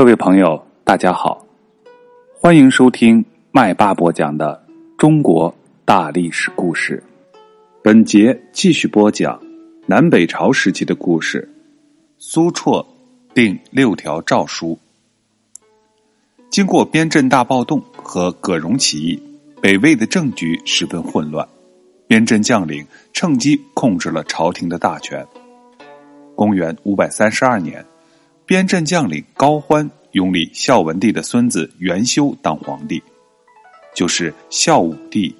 各位朋友，大家好，欢迎收听麦霸播讲的中国大历史故事。本节继续播讲南北朝时期的故事。苏绰定六条诏书。经过边镇大暴动和葛荣起义，北魏的政局十分混乱，边镇将领趁机控制了朝廷的大权。公元五百三十二年。边镇将领高欢拥立孝文帝的孙子元修当皇帝，就是孝武帝。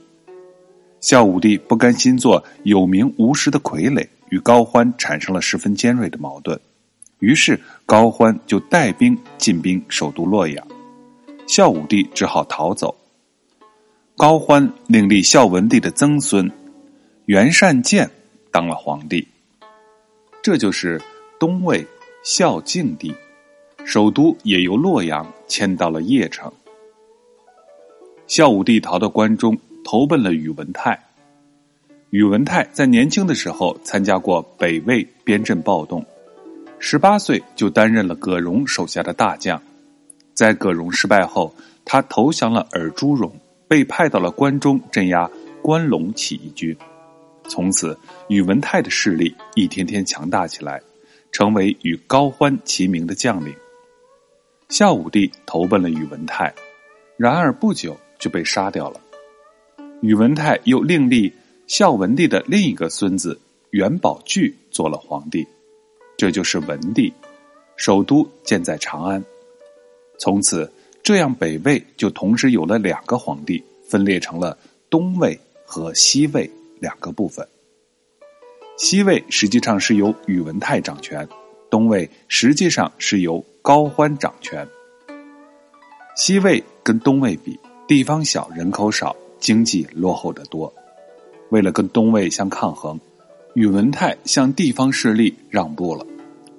孝武帝不甘心做有名无实的傀儡，与高欢产生了十分尖锐的矛盾。于是高欢就带兵进兵首都洛阳，孝武帝只好逃走。高欢另立孝文帝的曾孙元善见当了皇帝，这就是东魏。孝敬帝，首都也由洛阳迁到了邺城。孝武帝逃到关中，投奔了宇文泰。宇文泰在年轻的时候参加过北魏边镇暴动，十八岁就担任了葛荣手下的大将。在葛荣失败后，他投降了尔朱荣，被派到了关中镇压关陇起义军。从此，宇文泰的势力一天天强大起来。成为与高欢齐名的将领。孝武帝投奔了宇文泰，然而不久就被杀掉了。宇文泰又另立孝文帝的另一个孙子元宝炬做了皇帝，这就是文帝，首都建在长安。从此，这样北魏就同时有了两个皇帝，分裂成了东魏和西魏两个部分。西魏实际上是由宇文泰掌权，东魏实际上是由高欢掌权。西魏跟东魏比，地方小，人口少，经济落后得多。为了跟东魏相抗衡，宇文泰向地方势力让步了，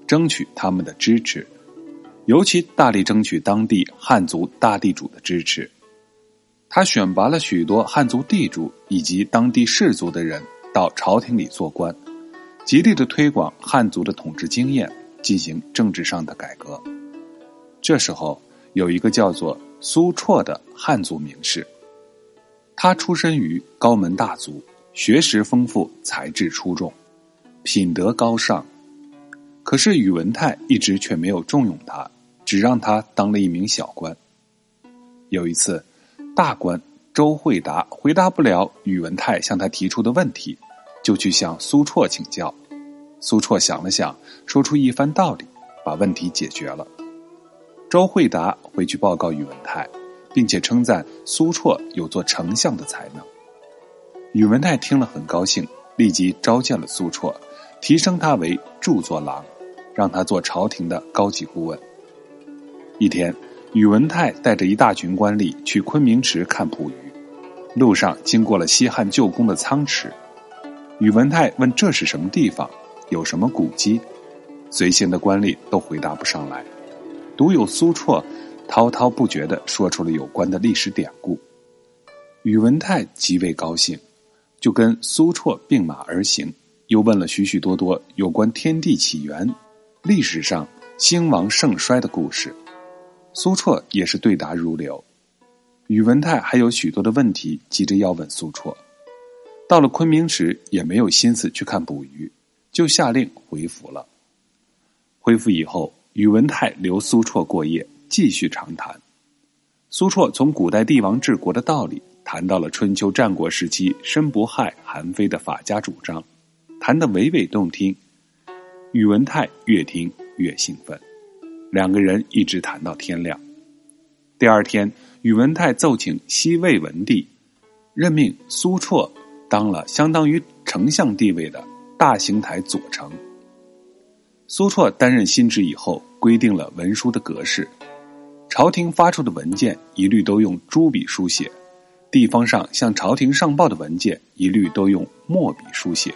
争取他们的支持，尤其大力争取当地汉族大地主的支持。他选拔了许多汉族地主以及当地士族的人到朝廷里做官。极力的推广汉族的统治经验，进行政治上的改革。这时候，有一个叫做苏绰的汉族名士，他出身于高门大族，学识丰富，才智出众，品德高尚。可是宇文泰一直却没有重用他，只让他当了一名小官。有一次，大官周惠达回答不了宇文泰向他提出的问题。就去向苏绰请教，苏绰想了想，说出一番道理，把问题解决了。周惠达回去报告宇文泰，并且称赞苏绰有做丞相的才能。宇文泰听了很高兴，立即召见了苏绰，提升他为著作郎，让他做朝廷的高级顾问。一天，宇文泰带着一大群官吏去昆明池看捕鱼，路上经过了西汉旧宫的仓池。宇文泰问：“这是什么地方？有什么古迹？”随行的官吏都回答不上来，独有苏绰滔滔不绝的说出了有关的历史典故。宇文泰极为高兴，就跟苏绰并马而行，又问了许许多多有关天地起源、历史上兴亡盛衰的故事。苏绰也是对答如流。宇文泰还有许多的问题急着要问苏绰。到了昆明时，也没有心思去看捕鱼，就下令回府了。回府以后，宇文泰留苏绰过夜，继续长谈。苏绰从古代帝王治国的道理谈到了春秋战国时期申不害、韩非的法家主张，谈得娓娓动听。宇文泰越听越兴奋，两个人一直谈到天亮。第二天，宇文泰奏请西魏文帝任命苏绰。当了相当于丞相地位的大行台左丞。苏绰担任新职以后，规定了文书的格式，朝廷发出的文件一律都用朱笔书写，地方上向朝廷上报的文件一律都用墨笔书写，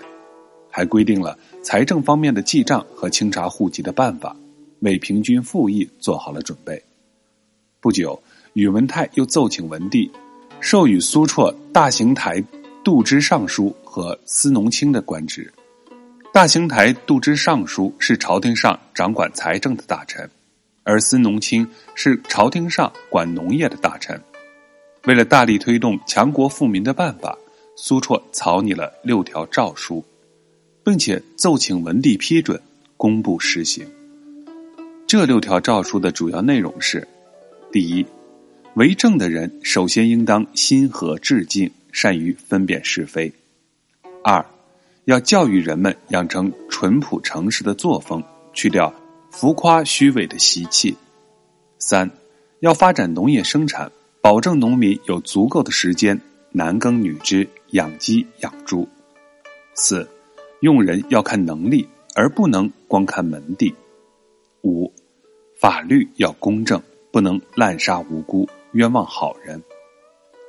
还规定了财政方面的记账和清查户籍的办法，为平均赋役做好了准备。不久，宇文泰又奏请文帝，授予苏绰大行台。度支尚书和司农卿的官职，大行台度支尚书是朝廷上掌管财政的大臣，而司农卿是朝廷上管农业的大臣。为了大力推动强国富民的办法，苏绰草拟了六条诏书，并且奏请文帝批准，公布实行。这六条诏书的主要内容是：第一，为政的人首先应当心和致敬，善于分辨是非；二，要教育人们养成淳朴诚实的作风，去掉浮夸虚伪的习气；三，要发展农业生产。保证农民有足够的时间男耕女织养鸡养猪。四，用人要看能力，而不能光看门第。五，法律要公正，不能滥杀无辜，冤枉好人。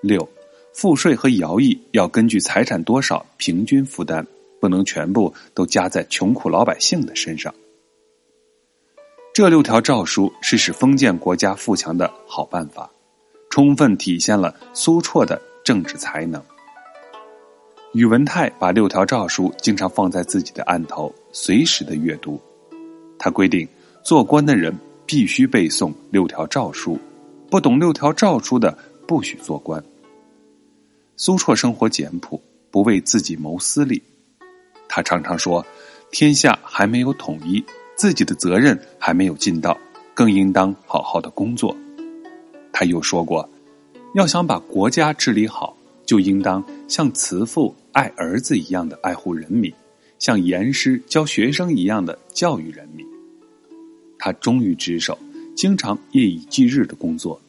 六，赋税和徭役要根据财产多少平均负担，不能全部都加在穷苦老百姓的身上。这六条诏书是使封建国家富强的好办法。充分体现了苏绰的政治才能。宇文泰把六条诏书经常放在自己的案头，随时的阅读。他规定，做官的人必须背诵六条诏书，不懂六条诏书的不许做官。苏绰生活简朴，不为自己谋私利。他常常说：“天下还没有统一，自己的责任还没有尽到，更应当好好的工作。”他又说过，要想把国家治理好，就应当像慈父爱儿子一样的爱护人民，像严师教学生一样的教育人民。他忠于职守，经常夜以继日的工作。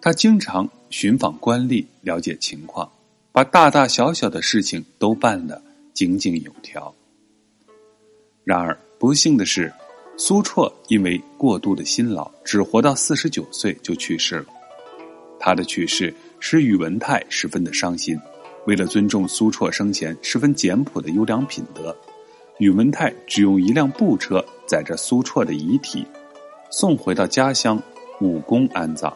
他经常寻访官吏，了解情况，把大大小小的事情都办得井井有条。然而，不幸的是。苏绰因为过度的辛劳，只活到四十九岁就去世了。他的去世使宇文泰十分的伤心。为了尊重苏绰生前十分简朴的优良品德，宇文泰只用一辆布车载着苏绰的遗体，送回到家乡武功安葬。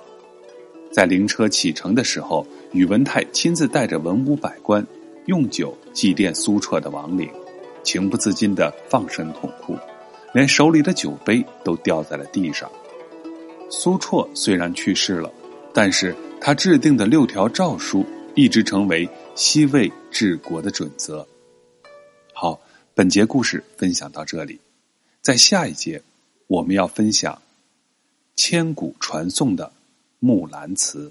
在灵车启程的时候，宇文泰亲自带着文武百官，用酒祭奠苏绰的亡灵，情不自禁的放声痛哭。连手里的酒杯都掉在了地上。苏绰虽然去世了，但是他制定的六条诏书一直成为西魏治国的准则。好，本节故事分享到这里，在下一节我们要分享千古传颂的《木兰辞》。